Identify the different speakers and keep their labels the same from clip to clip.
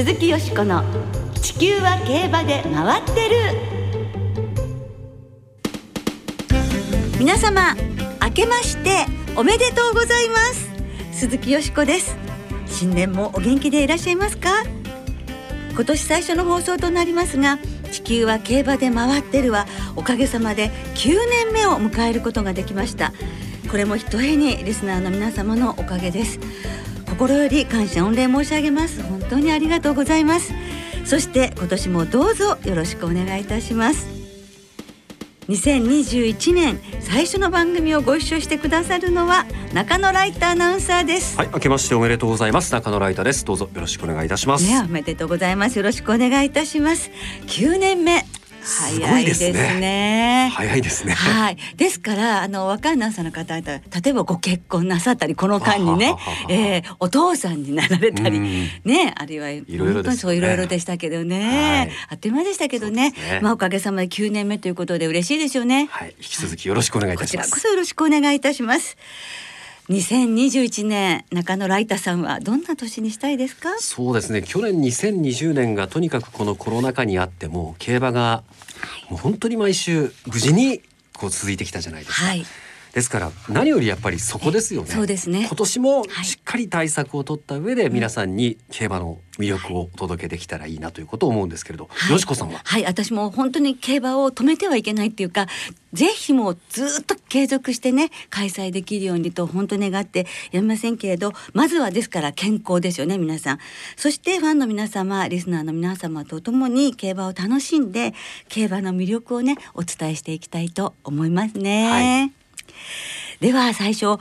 Speaker 1: 鈴木よしこの地球は競馬で回ってる。皆様明けましておめでとうございます。鈴木よしこです。新年もお元気でいらっしゃいますか？今年最初の放送となりますが地球は競馬で回ってるはおかげさまで9年目を迎えることができました。これもひとえにリスナーの皆様のおかげです。心より感謝御礼申し上げます。本当にありがとうございます。そして今年もどうぞよろしくお願いいたします。2021年最初の番組をご一緒してくださるのは中野ライターアナウンサーです。
Speaker 2: はい、明けましておめでとうございます。中野ライターです。どうぞよろしくお願いいたします。
Speaker 1: ね、おめでとうございます。よろしくお願いいたします。9年目
Speaker 2: すご
Speaker 1: 早いで
Speaker 2: すすね。
Speaker 1: ね
Speaker 2: 早いですね。
Speaker 1: はい、ですからあの若いアナーの方々例えばご結婚なさったりこの間にねえー、お父さんになられたり
Speaker 2: うん。
Speaker 1: ねあるいは本当にそういろいろでしたけどね、
Speaker 2: はい。
Speaker 1: あっという間でしたけどね。まあおかげさまで9年目ということで嬉しいですよね。
Speaker 2: はい、引き続きよろしくお願いい
Speaker 1: こ
Speaker 2: たします。
Speaker 1: ちらこそよろしくお願いいたします。2021年中野ライタさんはどんな年にしたいですか？
Speaker 2: そうですね。去年2020年がとにかくこのコロナ禍にあっても競馬がもう本当に毎週無事にこう続いてきたじゃないですか。
Speaker 1: はい。
Speaker 2: ですから何よりやっぱりそこですよね。
Speaker 1: そうですね
Speaker 2: 今年も
Speaker 1: はい
Speaker 2: しっかり対策を取った上で皆さんに競馬の魅力をお届けできたらいいなということを思うんですけれど、
Speaker 1: はい
Speaker 2: よしこさんは？
Speaker 1: はい、私も本当に競馬を止めてはいけないっていうか、ぜひもうずっと継続してね、開催できるようにと本当願ってやめませんけれど、まずはですから健康ですよね、皆さん。そしてファンの皆様、リスナーの皆様とともに競馬を楽しんで、競馬の魅力をね、お伝えしていきたいと思いますね。
Speaker 2: は
Speaker 1: では最初、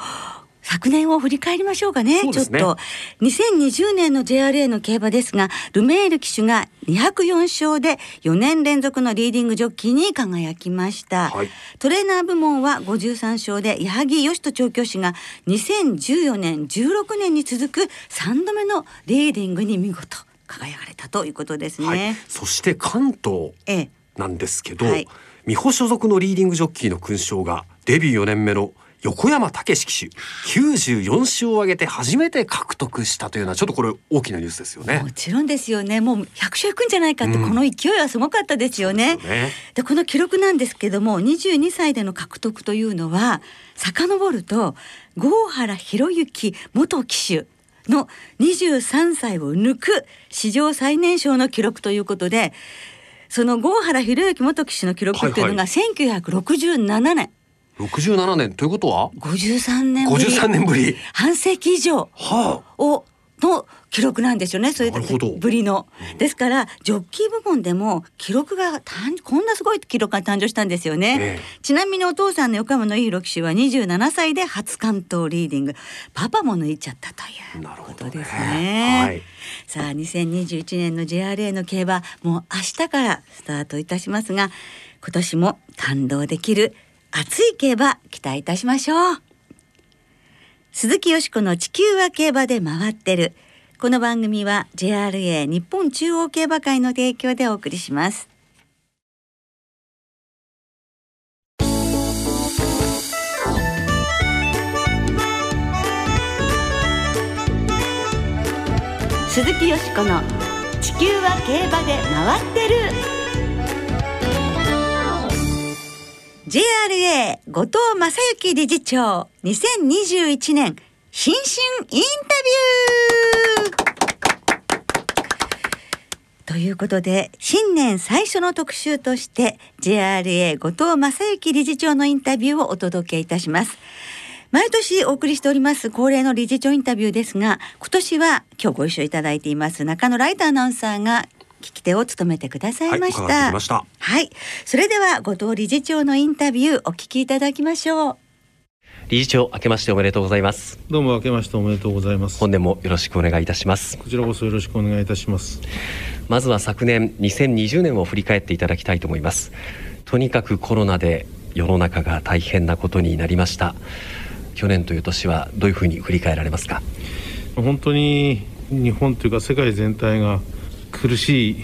Speaker 1: 昨年を振り返りましょうかね。
Speaker 2: ね。
Speaker 1: ちょっと。2020年の JRA の競馬ですがルメール騎手が204勝で4年連続のリーディングジョッキーに輝きました、
Speaker 2: はい。
Speaker 1: トレーナー部門は53勝で矢作義人調教師が2014年16年に続く3度目のリーディングに見事輝かれたということですね、
Speaker 2: はい。そして関東
Speaker 1: ええ。
Speaker 2: なんですけど、
Speaker 1: はい。
Speaker 2: 美穂所属のリーディングジョッキーの勲章がデビュー4年目の横山武史騎手94勝を挙げて初めて獲得したというのはちょっとこれ大きなニュースですよね。
Speaker 1: も。ちろんですよね。もう100勝いくんじゃないかって、
Speaker 2: うん。
Speaker 1: この勢いはすごかったですよね。
Speaker 2: ね。
Speaker 1: でこの記録なんですけども22歳での獲得というのは遡ると郷原博之元騎手の23歳を抜く史上最年少の記録ということでその郷原博之元騎手の記録というのが1967年、
Speaker 2: 67年ということは
Speaker 1: ？53年ぶり
Speaker 2: 53年ぶり。
Speaker 1: 半世紀以上
Speaker 2: は
Speaker 1: をの記録なんですよね。それ
Speaker 2: なるほど
Speaker 1: ぶりの。ですからジョッキー部門でも記録が誕こんなすごい記録が誕生したんですよね。
Speaker 2: ええ
Speaker 1: ちなみにお父さんの横山義弘騎手は27歳で初関東リーディング。パパも抜いちゃったという
Speaker 2: なるほどね
Speaker 1: ことですね。
Speaker 2: はい
Speaker 1: さあ2021年の JRA の競馬もう明日からスタートいたしますが今年も感動できる熱い競馬期待いたしましょう。鈴木よしこの地球は競馬で回ってる。この番組は JRA 日本中央競馬会の提供でお送りします。鈴木よしこの地球は競馬で回ってる。JRA 後藤正幸理事長2021年新春インタビュー。ということで新年最初の特集として JRA 後藤正幸理事長のインタビューをお届けいたします。毎年お送りしております恒例の理事長インタビューですが今年は今日ご一緒いただいています中野ライターアナウンサーが聞き手を務めてくださいました、
Speaker 2: はいした。
Speaker 1: はい。それでは後藤理事長のインタビューお聞きいただきましょう。
Speaker 3: 理事長明けましておめでとうございます。
Speaker 4: どうも明けましておめでとうございます。
Speaker 3: 本年もよろしくお願いいたします。
Speaker 4: こちらこそよろしくお願いいたします。
Speaker 3: まずは昨年2020年を振り返っていただきたいと思います。とにかくコロナで世の中が大変なことになりました。去年という年はどういうふうに振り返られますか？
Speaker 4: 本当に日本というか世界全体が苦しい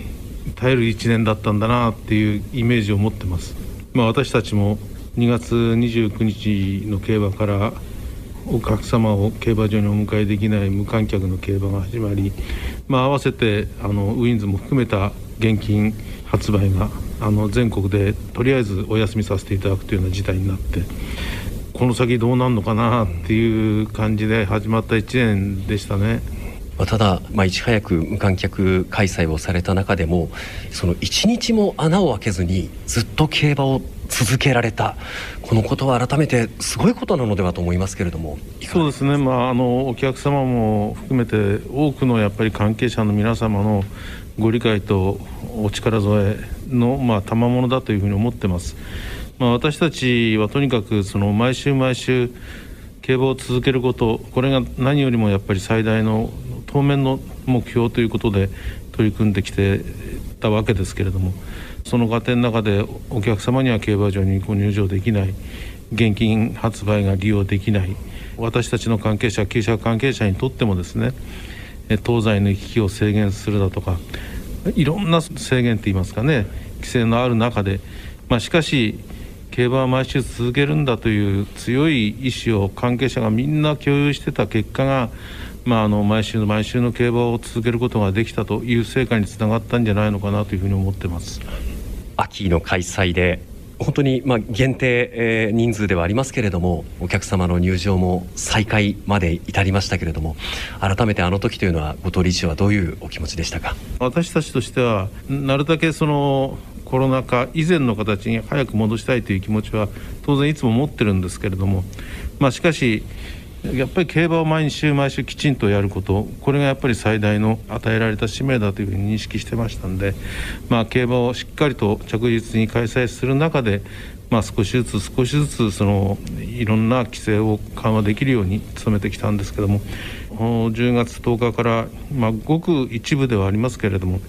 Speaker 4: 耐える一年だったんだなっていうイメージを持ってます。まあ私たちも2月29日の競馬からお客様を競馬場にお迎えできない無観客の競馬が始まり、まあ、合わせてあのウィンズも含めた現金発売があの全国でとりあえずお休みさせていただくというような事態になってこの先どうなるのかなっていう感じで始まった1年でしたね。
Speaker 3: ま、ただ、まあ、いち早く無観客開催をされた中でもその一日も穴を開けずにずっと競馬を続けられた。このことは改めてすごいことなのではと思いますけれども
Speaker 4: そうですね、まあ、あのお客様も含めて多くのやっぱり関係者の皆様のご理解とお力添えの、まあ、賜物だというふうに思ってます。まあ、私たちはとにかくその毎週毎週競馬を続けることこれが何よりもやっぱり最大の当面の目標ということで取り組んできてたわけですけれどもその過程の中でお客様には競馬場にご入場できない現金発売が利用できない私たちの関係者旧車関係者にとってもですね東西の行き来を制限するだとかいろんな制限といいますかね規制のある中で、まあ、しかし競馬は毎週続けるんだという強い意志を関係者がみんな共有してた結果が、まあ、あの毎週の毎週の競馬を続けることができたという成果につながったんじゃないのかなというふうに思ってます。
Speaker 3: 秋の開催で本当にまあ限定、えー、人数ではありますけれどもお客様の入場も再開まで至りましたけれども改めてあの時というのは後藤理事長はどういうお気持ちでしたか？
Speaker 4: 私たちとしてはなるだけそのコロナ禍以前の形に早く戻したいという気持ちは当然いつも持ってるんですけれども、まあ、しかしやっぱり競馬を毎週毎週きちんとやることこれがやっぱり最大の与えられた使命だというふうに認識してましたんで、まあ、競馬をしっかりと着実に開催する中で、まあ、少しずつ少しずつそのいろんな規制を緩和できるように努めてきたんですけども10月10日から、まあ、ごく一部ではありますけれども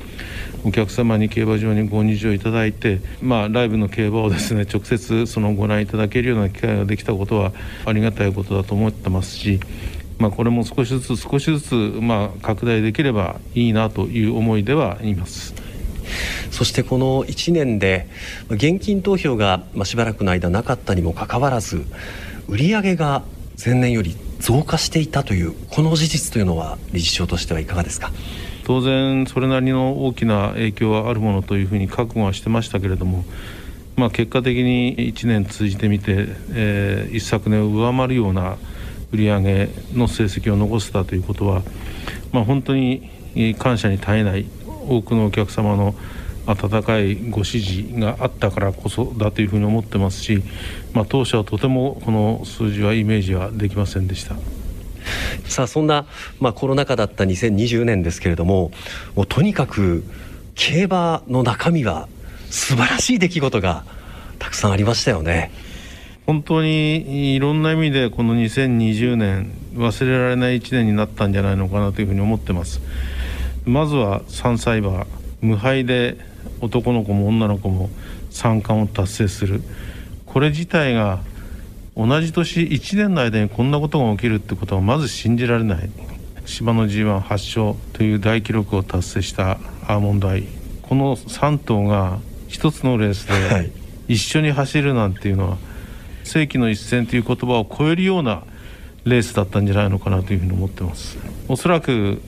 Speaker 4: お客様に競馬場にご入場いただいて、まあ、ライブの競馬をですね直接そのご覧いただけるような機会ができたことはありがたいことだと思ってますし、まあ、これも少しずつ少しずつ、まあ、拡大できればいいなという思いではいます。
Speaker 3: そしてこの1年で現金投票がしばらくの間なかったにもかかわらず売上が前年より増加していたというこの事実というのは理事長としてはいかがですか？
Speaker 4: 当然それなりの大きな影響はあるものというふうに覚悟はしてましたけれども、まあ、結果的に1年通じてみて、えー、一昨年を上回るような売り上げの成績を残せたということは、まあ、本当に感謝に堪えない多くのお客様の温かいご支持があったからこそだというふうに思ってますし、まあ、当初はとてもこの数字はイメージはできませんでした。
Speaker 3: さあそんな、まあ、コロナ禍だった2020年ですけれどももうとにかく競馬の中身は素晴らしい出来事がたくさんありましたよね。
Speaker 4: 本当にいろんな意味でこの2020年忘れられない1年になったんじゃないのかなというふうに思ってますまずは3歳馬無敗で男の子も女の子も三冠を達成するこれ自体が同じ年1年の間にこんなことが起きるってことはまず信じられない。芝の G1 発勝という大記録を達成したアーモンドアイ。この3頭が一つのレースで一緒に走るなんていうのは、世紀の一戦という言葉を超えるようなレースだったんじゃないのかなというふうに思ってます。おそらく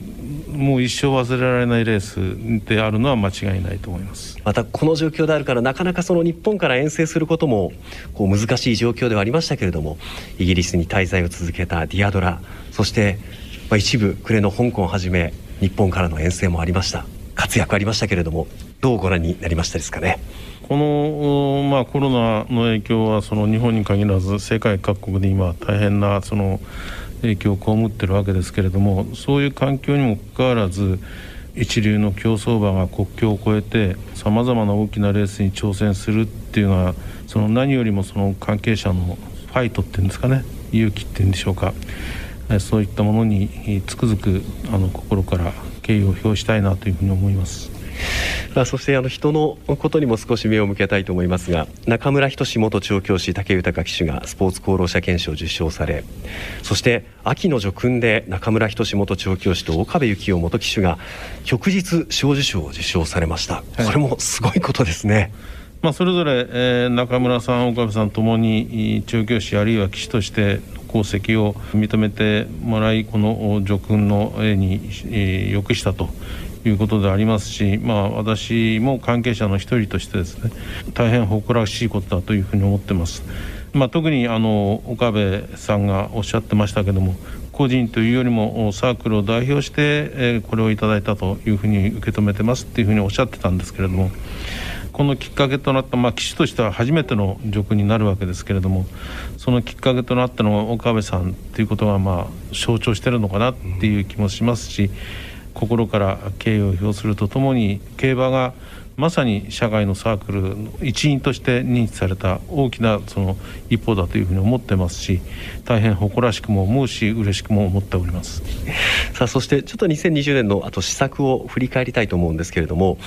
Speaker 4: もう一生忘れられないレースであるのは間違いないと思います。
Speaker 3: またこの状況であるからなかなかその日本から遠征することもこう難しい状況ではありましたけれどもイギリスに滞在を続けたディアドラそしてまあ一部暮れの香港をはじめ日本からの遠征もありました。活躍ありましたけれどもどうご覧になりましたですかね？
Speaker 4: この、まあ、コロナの影響はその日本に限らず世界各国で今大変なその影響を被ってるわけですけれどもそういう環境にもかかわらず一流の競走馬が国境を越えてさまざまな大きなレースに挑戦するっていうのはその何よりもその関係者のファイトっていうんですかね勇気っていうんでしょうかそういったものにつくづくあの心から敬意を表したいなというふうに思います。
Speaker 3: まあ、そしてあの人のことにも少し目を向けたいと思いますが中村仁元調教師武豊騎手がスポーツ功労者憲章を受賞されそして秋の叙勲で中村仁元調教師と岡部幸男元騎手が旭日小綬章を受賞されました、これもすごいことですね。
Speaker 4: まあ、それぞれ、えー、中村さん岡部さんともに調教師あるいは騎手として功績を認めてもらいこの叙勲の絵に、えー、よくしたということでありますし、まあ、私も関係者の一人としてですね大変誇らしいことだというふうに思ってます。まあ、特にあの岡部さんがおっしゃってましたけども個人というよりもサークルを代表して、これをいただいたというふうに受け止めてますっていうふうにおっしゃってたんですけれどもこのきっかけとなった、まあ、騎手としては初めての叙勲になるわけですけれどもそのきっかけとなったのは岡部さんということがまあ象徴してるのかなっていう気もしますし心から敬意を表するとともに競馬がまさに社会のサークルの一員として認知された大きなその一歩だというふうに思ってますし大変誇らしくも思うし嬉しくも思っております。
Speaker 3: さあそしてちょっと2020年のあと施策を振り返りたいと思うんですけれども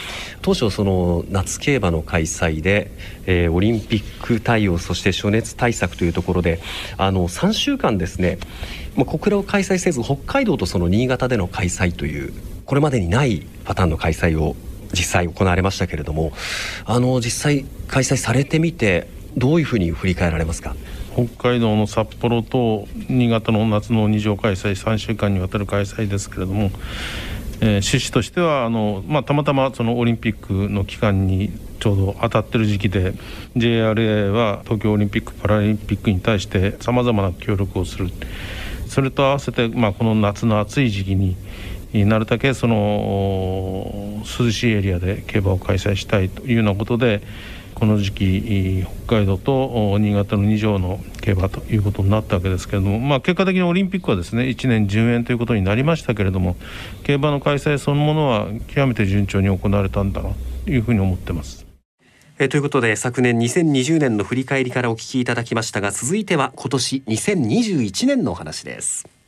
Speaker 3: 当初その夏競馬の開催で、えー、オリンピック対応そして暑熱対策というところであの3週間ですねまあ、小倉を開催せず北海道とその新潟での開催というこれまでにないパターンの開催を実際行われましたけれどもあの実際開催されてみてどういうふうに振り返られますか？
Speaker 4: 北海道の札幌と新潟の夏の二条開催3週間にわたる開催ですけれども、えー、趣旨としてはあの、まあ、たまたまそのオリンピックの期間にちょうど当たってる時期で JRA は東京オリンピック・パラリンピックに対してさまざまな協力をする。それと合わせて、まあ、この夏の暑い時期になるだけその涼しいエリアで競馬を開催したいというようなことでこの時期北海道と新潟の2条の競馬ということになったわけですけれども、まあ、結果的にオリンピックはですね1年10円ということになりましたけれども競馬の開催そのものは極めて順調に行われたんだなというふうに思ってます。
Speaker 2: えということで昨年2020年の振り返りからお聞きいただきましたが続いては今年2021年のお話です。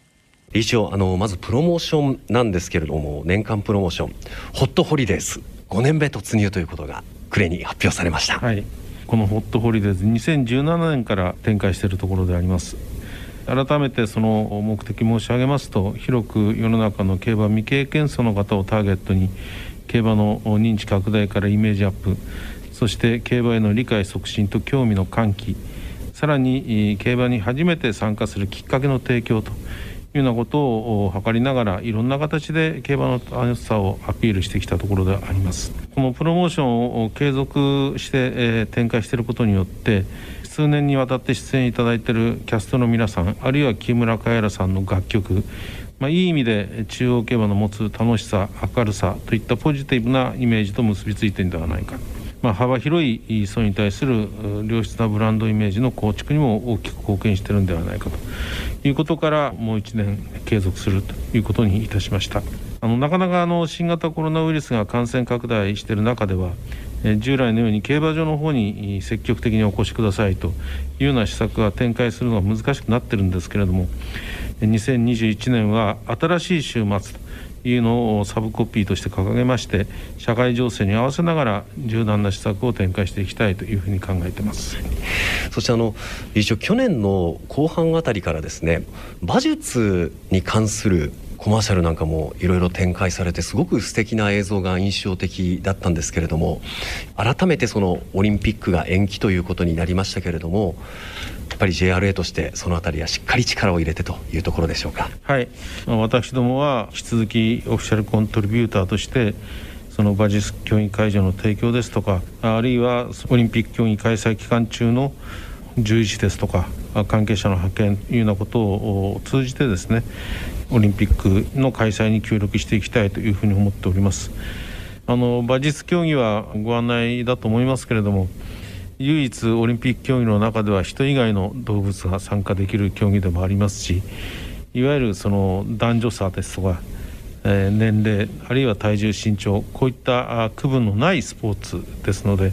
Speaker 3: 理事長あのまずプロモーションなんですけれども年間プロモーションホットホリデース5年目突入ということが暮れに発表されました、
Speaker 4: はい、このホットホリデーズ2017年から展開しているところであります。改めてその目的申し上げますと広く世の中の競馬未経験者の方をターゲットに競馬の認知拡大からイメージアップそして競馬への理解促進と興味の喚起さらに競馬に初めて参加するきっかけの提供というようなことを図りながらいろんな形で競馬の楽しさをアピールしてきたところであります。このプロモーションを継続して、え、展開していることによって数年にわたって出演いただいているキャストの皆さんあるいは木村カエラさんの楽曲まあ、いい意味で中央競馬の持つ楽しさ明るさといったポジティブなイメージと結びついているのではないか、まあ、幅広い層に対する良質なブランドイメージの構築にも大きく貢献しているのではないかと。いうことからもう1年継続するということにいたしました。あのなかなかあの新型コロナウイルスが感染拡大している中では従来のように競馬場の方に積極的にお越しくださいというような施策が展開するのが難しくなってるんですけれども2021年は新しい週末のをサブコピーとして掲げまして社会情勢に合わせながら柔軟な施策を展開していきたいというふうに考えてます。
Speaker 3: そしてあの一応去年の後半あたりからですね馬術に関するコマーシャルなんかもいろいろ展開されてすごく素敵な映像が印象的だったんですけれども改めてそのオリンピックが延期ということになりましたけれどもっぱり JRA としてそのあたりはしっかり力を入れてというところでしょうか。
Speaker 4: はい。私どもは引き続きオフィシャルコントリビューターとしてその馬術競技会場の提供ですとかあるいはオリンピック競技開催期間中の獣医師ですとか関係者の派遣というようなことを通じてですねオリンピックの開催に協力していきたいというふうに思っております。あの馬術競技はご案内だと思いますけれども唯一オリンピック競技の中では人以外の動物が参加できる競技でもありますしいわゆるその男女差ですとか、えー、年齢あるいは体重身長こういった区分のないスポーツですので、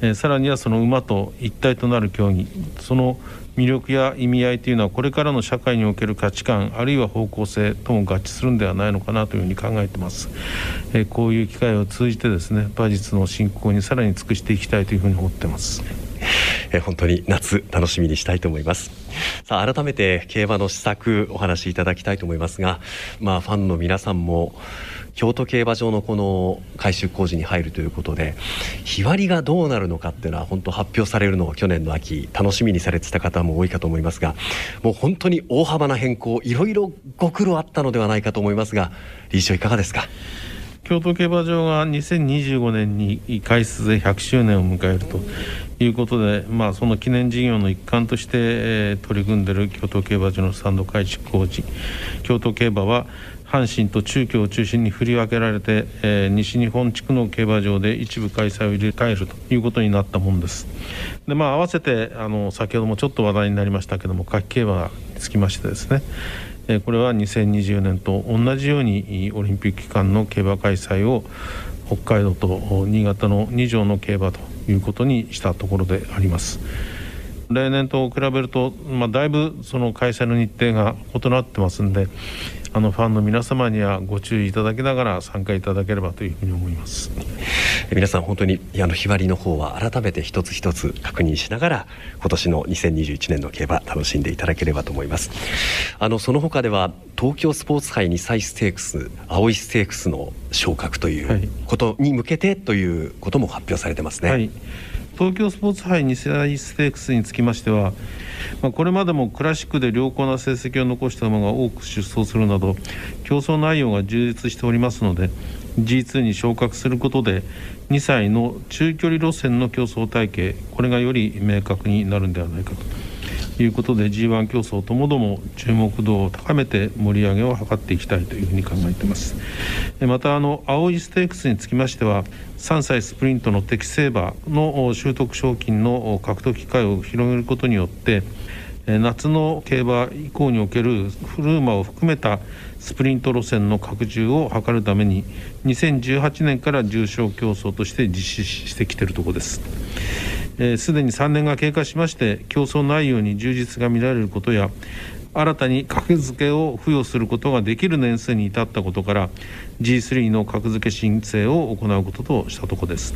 Speaker 4: えー、さらにはその馬と一体となる競技。その魅力や意味合いというのはこれからの社会における価値観あるいは方向性とも合致するんではないのかなというふうに考えてます、えー、こういう機会を通じてですね馬術の振興にさらに尽くしていきたいというふうに思ってます。
Speaker 3: えー、本当に夏楽しみにしたいと思います。さあ改めて競馬の施策お話しいただきたいと思いますがまあファンの皆さんも京都競馬場のこの改修工事に入るということで日割りがどうなるのかっていうのは本当発表されるのを去年の秋楽しみにされてた方も多いかと思いますがもう本当に大幅な変更いろいろご苦労あったのではないかと思いますが理事長いかがですか？
Speaker 4: 京都競馬場が2025年に開設で100周年を迎えるということで、まあ、その記念事業の一環として、えー、取り組んでいる京都競馬場のスタンド改築工事。京都競馬は阪神と中京を中心に振り分けられて、えー、西日本地区の競馬場で一部開催を入れ替えるということになったものです。でまあ、合わせてあの先ほどもちょっと話題になりましたけども夏季競馬につきましてですねこれは2020年と同じようにオリンピック期間の競馬開催を北海道と新潟の2条の競馬ということにしたところであります。例年と比べると、まあ、だいぶその開催の日程が異なってますんであのファンの皆様にはご注意いただきながら参加いただければというふうに思います。
Speaker 3: 皆さん本当にあの日割りの方は改めて一つ一つ確認しながら今年の2021年の競馬楽しんでいただければと思います。あのその他では東京スポーツ杯2歳ステークス青いステークスの昇格ということに向けてということも発表されてますね、はい
Speaker 4: 東京スポーツ杯2世ステークスにつきましては、まあ、これまでもクラシックで良好な成績を残した馬が多く出走するなど競争内容が充実しておりますので G2 に昇格することで2歳の中距離路線の競争体系これがより明確になるんではないかと。いうことで G1 競争ともども注目度を高めて盛り上げを図っていきたいというふうに考えていますまたあの青いステークスにつきましては3歳スプリントの適正馬の習得賞金の獲得機会を広げることによって夏の競馬以降におけるフルーマを含めたスプリント路線の拡充を図るために2018年から重賞競争として実施してきているところです。す、えー、で、に3年が経過しまして競争内容に充実が見られることや新たに格付けを付与することができる年数に至ったことから G3 の格付け申請を行うこととしたところです。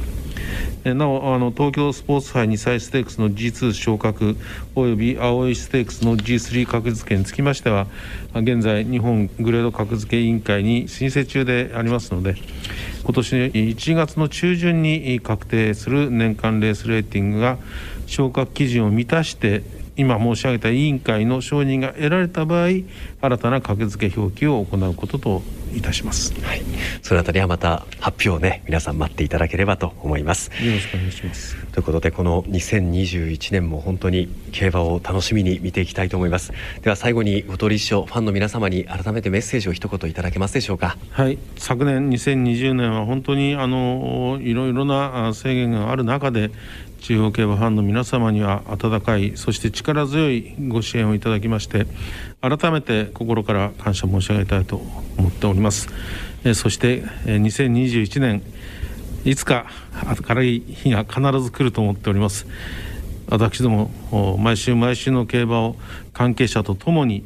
Speaker 4: なおあの東京スポーツ杯2歳ステークスの G2 昇格および青いステークスの G3 格付けにつきましては現在日本グレード格付け委員会に申請中でありますので今年1月の中旬に確定する年間レースレーティングが昇格基準を満たして今申し上げた委員会の承認が得られた場合新たな格付け表記を行うことといたします、
Speaker 3: はい、そのあたりはまた発表ね皆さん待っていただければと思います。
Speaker 4: よろしくお願いします。
Speaker 3: ということでこの2021年も本当に競馬を楽しみに見ていきたいと思います。では最後に後藤理事長ファンの皆様に改めてメッセージを一言いただけますでしょうか。
Speaker 4: はい。昨年2020年は本当にあのいろいろな制限がある中で中央競馬ファンの皆様には温かいそして力強いご支援をいただきまして改めて心から感謝申し上げたいと思っております。そして2021年いつか明るい日が必ず来ると思っております。私ども毎週毎週の競馬を関係者とともに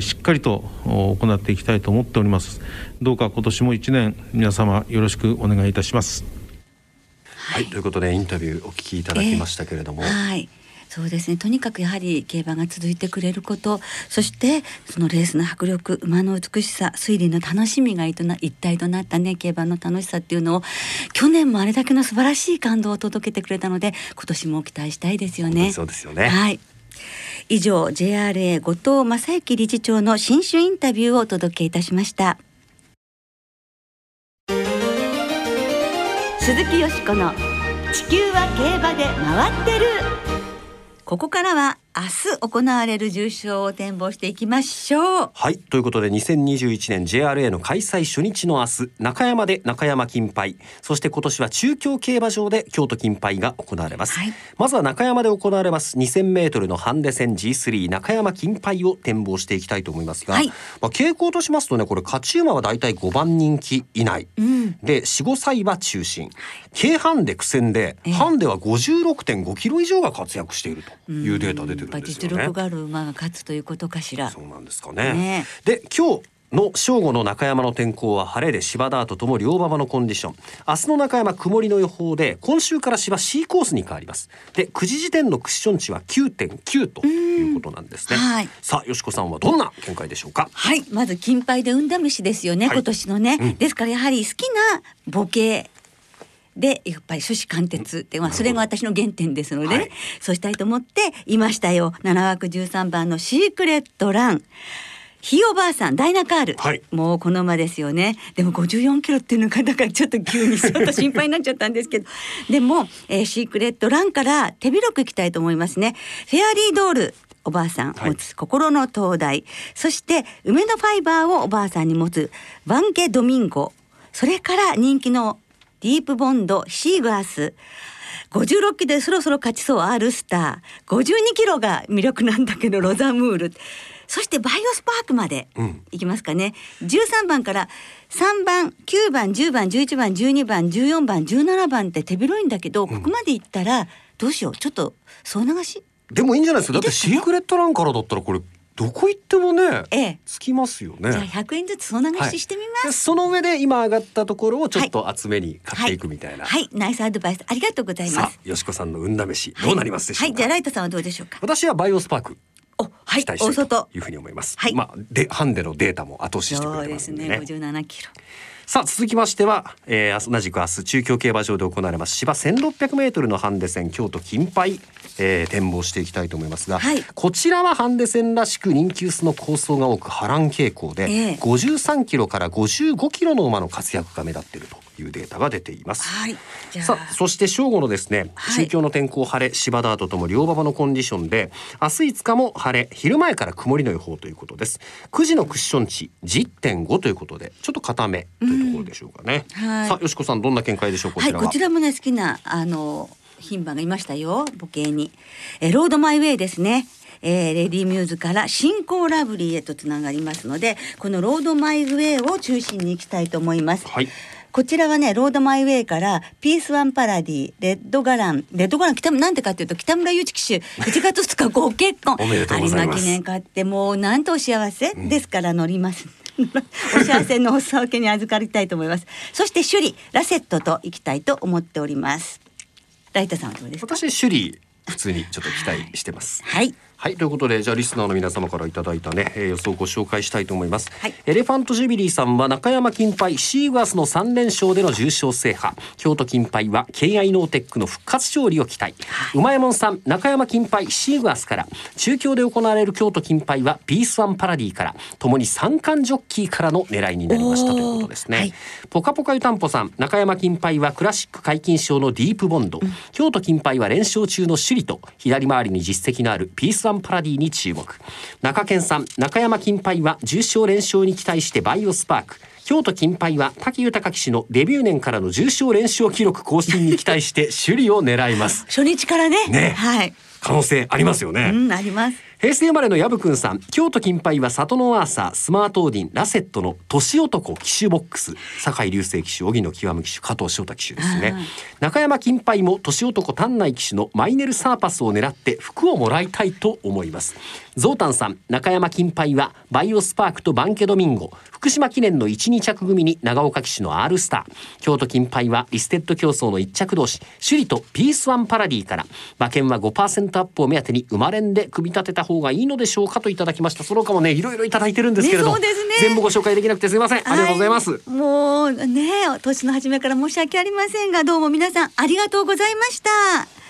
Speaker 4: しっかりと行っていきたいと思っております。どうか今年も1年皆様よろしくお願いいたします。
Speaker 2: はい、ということでインタビューお聞きいただきましたけれども、えー、
Speaker 1: はい。そうですね。とにかくやはり競馬が続いてくれること。そしてそのレースの迫力馬の美しさ推理の楽しみが一体となったね競馬の楽しさっていうのを去年もあれだけの素晴らしい感動を届けてくれたので今年も期待したいですよね。
Speaker 2: そうですよね。
Speaker 1: はい。以上 JRA 後藤正幸理事長の新種インタビューをお届けいたしました。鈴木よしこの地球は競馬で回ってる。ここからは明日行われる重賞を展望していきましょう。
Speaker 2: はい。ということで2021年 JRA の開催初日の明日中山で中山金杯。そして今年は中京競馬場で京都金杯が行われます、はい、まずは中山で行われます2000メートルのハンデ戦 G3 中山金杯を展望していきたいと思いますが、はい、まあ傾向としますとねこれ勝ち馬はだいたい5番人気以内、うん、で45歳は中心。軽ハンデ苦戦で、ハンデは56.5キロ以上が活躍しているというデータ出てるんですよね。
Speaker 1: 実力がある馬が勝つということかしら。
Speaker 2: そうなんですかね。ね。で今日の正午の中山の天候は晴れで芝ダートとも両馬場のコンディション。明日の中山曇りの予報で今週から芝 C コースに変わります。で9時時点のクッション値は9.9ということなんですね、はい、さあよしこさんはどんな見解でしょうか？
Speaker 1: はい。まず金杯で運試しですよね、はい、今年のね、うん、ですからやはり好きなボケでやっぱり初子貫徹って、まあ、それが私の原点ですので、はい、そうしたいと思っていましたよ。7枠13番のシークレットラン。ひいおばあさんダイナカール、はい、もうこの馬ですよね。でも54キロっていうのがだからちょっと急にちょっと心配になっちゃったんですけど。でも、えー、シークレットランから手広くいきたいと思いますね。フェアリードールおばあさん持つ心の灯台、はい、そして梅のファイバーをおばあさんに持つバンケドミンゴ。それから人気のディープボンドシーグアス。56期でそろそろ勝ちそうアールスター。52キロが魅力なんだけどロザムール。そしてバイオスパークまでいきますかね、うん、13番から3番9番10番11番12番14番17番って手広いんだけど、ここまでいったらどうしよう？ちょっと総流し？
Speaker 2: でもいいんじゃないですか？だってシークレットランからだったらこれどこ行ってもね、ええ、つきますよね。
Speaker 1: じゃあ100円ずつ総流ししてみます、はい、
Speaker 2: その上で今上がったところをちょっと厚めに買っていくみたいな。
Speaker 1: はい、はい、ナイスアドバイスありがとうございます。
Speaker 2: よしこさんの運試しどうなりますでしょうか？
Speaker 1: はい、じゃあライトさんはどうでしょうか？
Speaker 2: 私はバイオスパーク。
Speaker 1: お、はい、期待したい
Speaker 2: というふうに思います。はい、まあでハンデのデータも後押ししてくれてますね。
Speaker 1: そうですね、57キロ。
Speaker 2: さあ続きましては、えー、同じく明日中京競馬場で行われます芝1600メートルのハンデ戦京都金杯、えー、展望していきたいと思いますが、はい、こちらはハンデ戦らしく人気薄の構想が多く波乱傾向で、えー、53キロから55キロの馬の活躍が目立っているというデータが出ています。はい、さあそして正午のですね、中京の天候晴れ芝ダートとも両馬場のコンディションで明日5日も晴れ昼前から曇りの予報ということです。9時のクッション値10.5ということでちょっと固めというところでしょうかね。うんはい、さあよしこさんどんな見解でしょうこちらは、
Speaker 1: はい、こちらもね好きなあの牝馬がいましたよ母系に。えロードマイウェイですね。えー、レディミューズからシンコウラブリーへとつながりますのでこのロードマイウェイを中心に行きたいと思います。はいこちらはね、ロードマイウェイからピースワンパラディ、レッドガラン、レッドガラン北なんでかっていうと北村友一騎手1月2日ご結婚。
Speaker 2: おめでとうございます。有馬記
Speaker 1: 念買ってもうなんとお幸せ、うん、ですから乗ります。お幸せのお裾分けに預かりたいと思います。そしてシュリ、ラセットと行きたいと思っております。ライトさんはどうですか？
Speaker 2: 私シュリ普通にちょっと期待してます。
Speaker 1: はい。
Speaker 2: はいということでじゃあリスナーの皆様からいただいたね、えー、予想をご紹介したいと思います、はい、エレファントジュビリーさんは中山金杯ヒシイグアスの3連勝での重賞制覇。京都金杯はケイアイノーテックの復活勝利を期待、はい、うまえもんさん中山金杯ヒシイグアスから。中京で行われる京都金杯はピースワンパラディから。ともに三冠ジョッキーからの狙いになりましたということですね、はい、ポカポカ湯たんぽさん中山金杯はクラシック解禁賞のディープボンド、うん、京都金杯は連勝中の首里と左回りに実績のあるピースワンパラディに注目。中堅さん中山金杯は重賞連勝に期待してバイオスパーク。京都金杯は滝豊騎手のデビュー年からの重賞連勝記録更新に期待して首里を狙います。
Speaker 1: 初日からね。
Speaker 2: ね。
Speaker 1: はい。
Speaker 2: 可能性ありますよね、
Speaker 1: うん、あります
Speaker 2: 平成生まれの薮くんさん。京都金杯は里のアーサースマートオーディンラセットの年男騎手ボックス。酒井流星騎手荻野極騎手加藤翔太騎手ですね。中山金杯も年男丹内騎手のマイネルサーパスを狙って服をもらいたいと思います。ゾウタンさん中山金杯はバイオスパークとバンケドミンゴ福島記念の12着組に長岡騎手の R スター。京都金杯はリステッド競争の1着同士。首里とピースワンパラディから馬券は5%アップを目当てに生まれんで組み立てた方がいいのでしょうかといただきました。その他もねいろいろいただいてるんですけれども、ねね、全部ご紹介できなくてすみません、ありがとうございます
Speaker 1: もうね年の初めから申し訳ありませんがどうも皆さんありがとうございました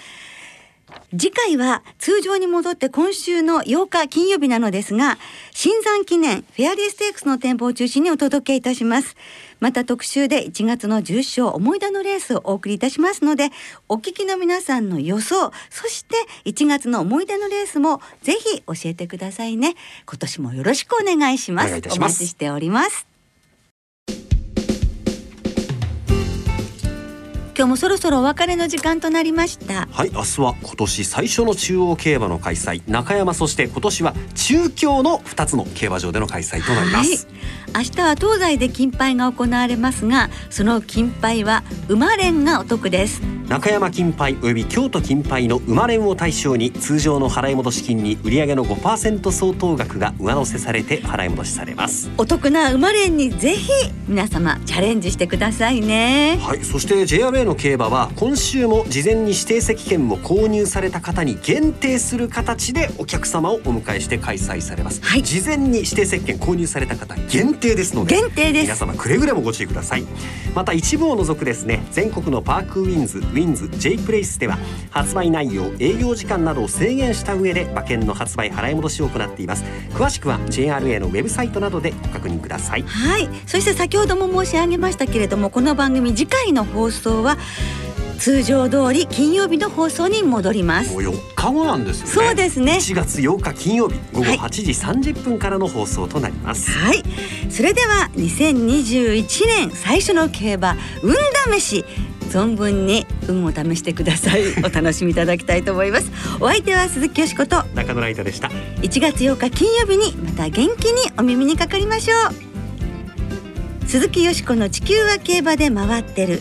Speaker 1: 次回は通常に戻って今週の8日金曜日なのですが、新山記念フェアリーステークスの店舗を中心にお届けいたします。また特集で1月の重賞思い出のレースをお送りいたしますので、お聞きの皆さんの予想、そして1月の思い出のレースもぜひ教えてくださいね。今年もよろしくお願いします。お待ちしております。今日もそろそろお別れの時間となりました。
Speaker 2: はい明日は今年最初の中央競馬の開催。中山そして今年は中京の2つの競馬場での開催となります、
Speaker 1: はい、明日は東西で金杯が行われますがその金杯は馬連がお得です。
Speaker 2: 中山金杯および京都金杯の馬連を対象に通常の払い戻し金に売上の5%相当額が上乗せされて払い戻しされます。
Speaker 1: お得な馬連にぜひ皆様チャレンジしてくださいね。
Speaker 2: はいそして JRA の競馬は今週も事前に指定席券を購入された方に限定する形でお客様をお迎えして開催されます、はい、事前に指定席券購入された方限定ですので
Speaker 1: 限定です。
Speaker 2: 皆様くれぐれもご注意ください。また一部を除くですね全国のパークウィンズウィンズ J プレイスでは発売内容営業時間などを制限した上で馬券の発売払い戻しを行っています。詳しくは JRA のウェブサイトなどでご確認ください。
Speaker 1: はい。そして先ほども申し上げましたけれどもこの番組次回の放送は通常通り金曜日の放送に戻ります。
Speaker 2: もう4日後なんですよね。
Speaker 1: そうですね。
Speaker 2: 1月8日金曜日午後8時30分からの放送となります。
Speaker 1: はい。それでは2021年最初の競馬運試し存分に運を試してください。お楽しみいただきたいと思います。お相手は鈴木よしこと
Speaker 2: 中野ライトでした。
Speaker 1: 1月8日金曜日にまた元気にお耳にかかりましょう。鈴木よしこの地球は競馬で回ってる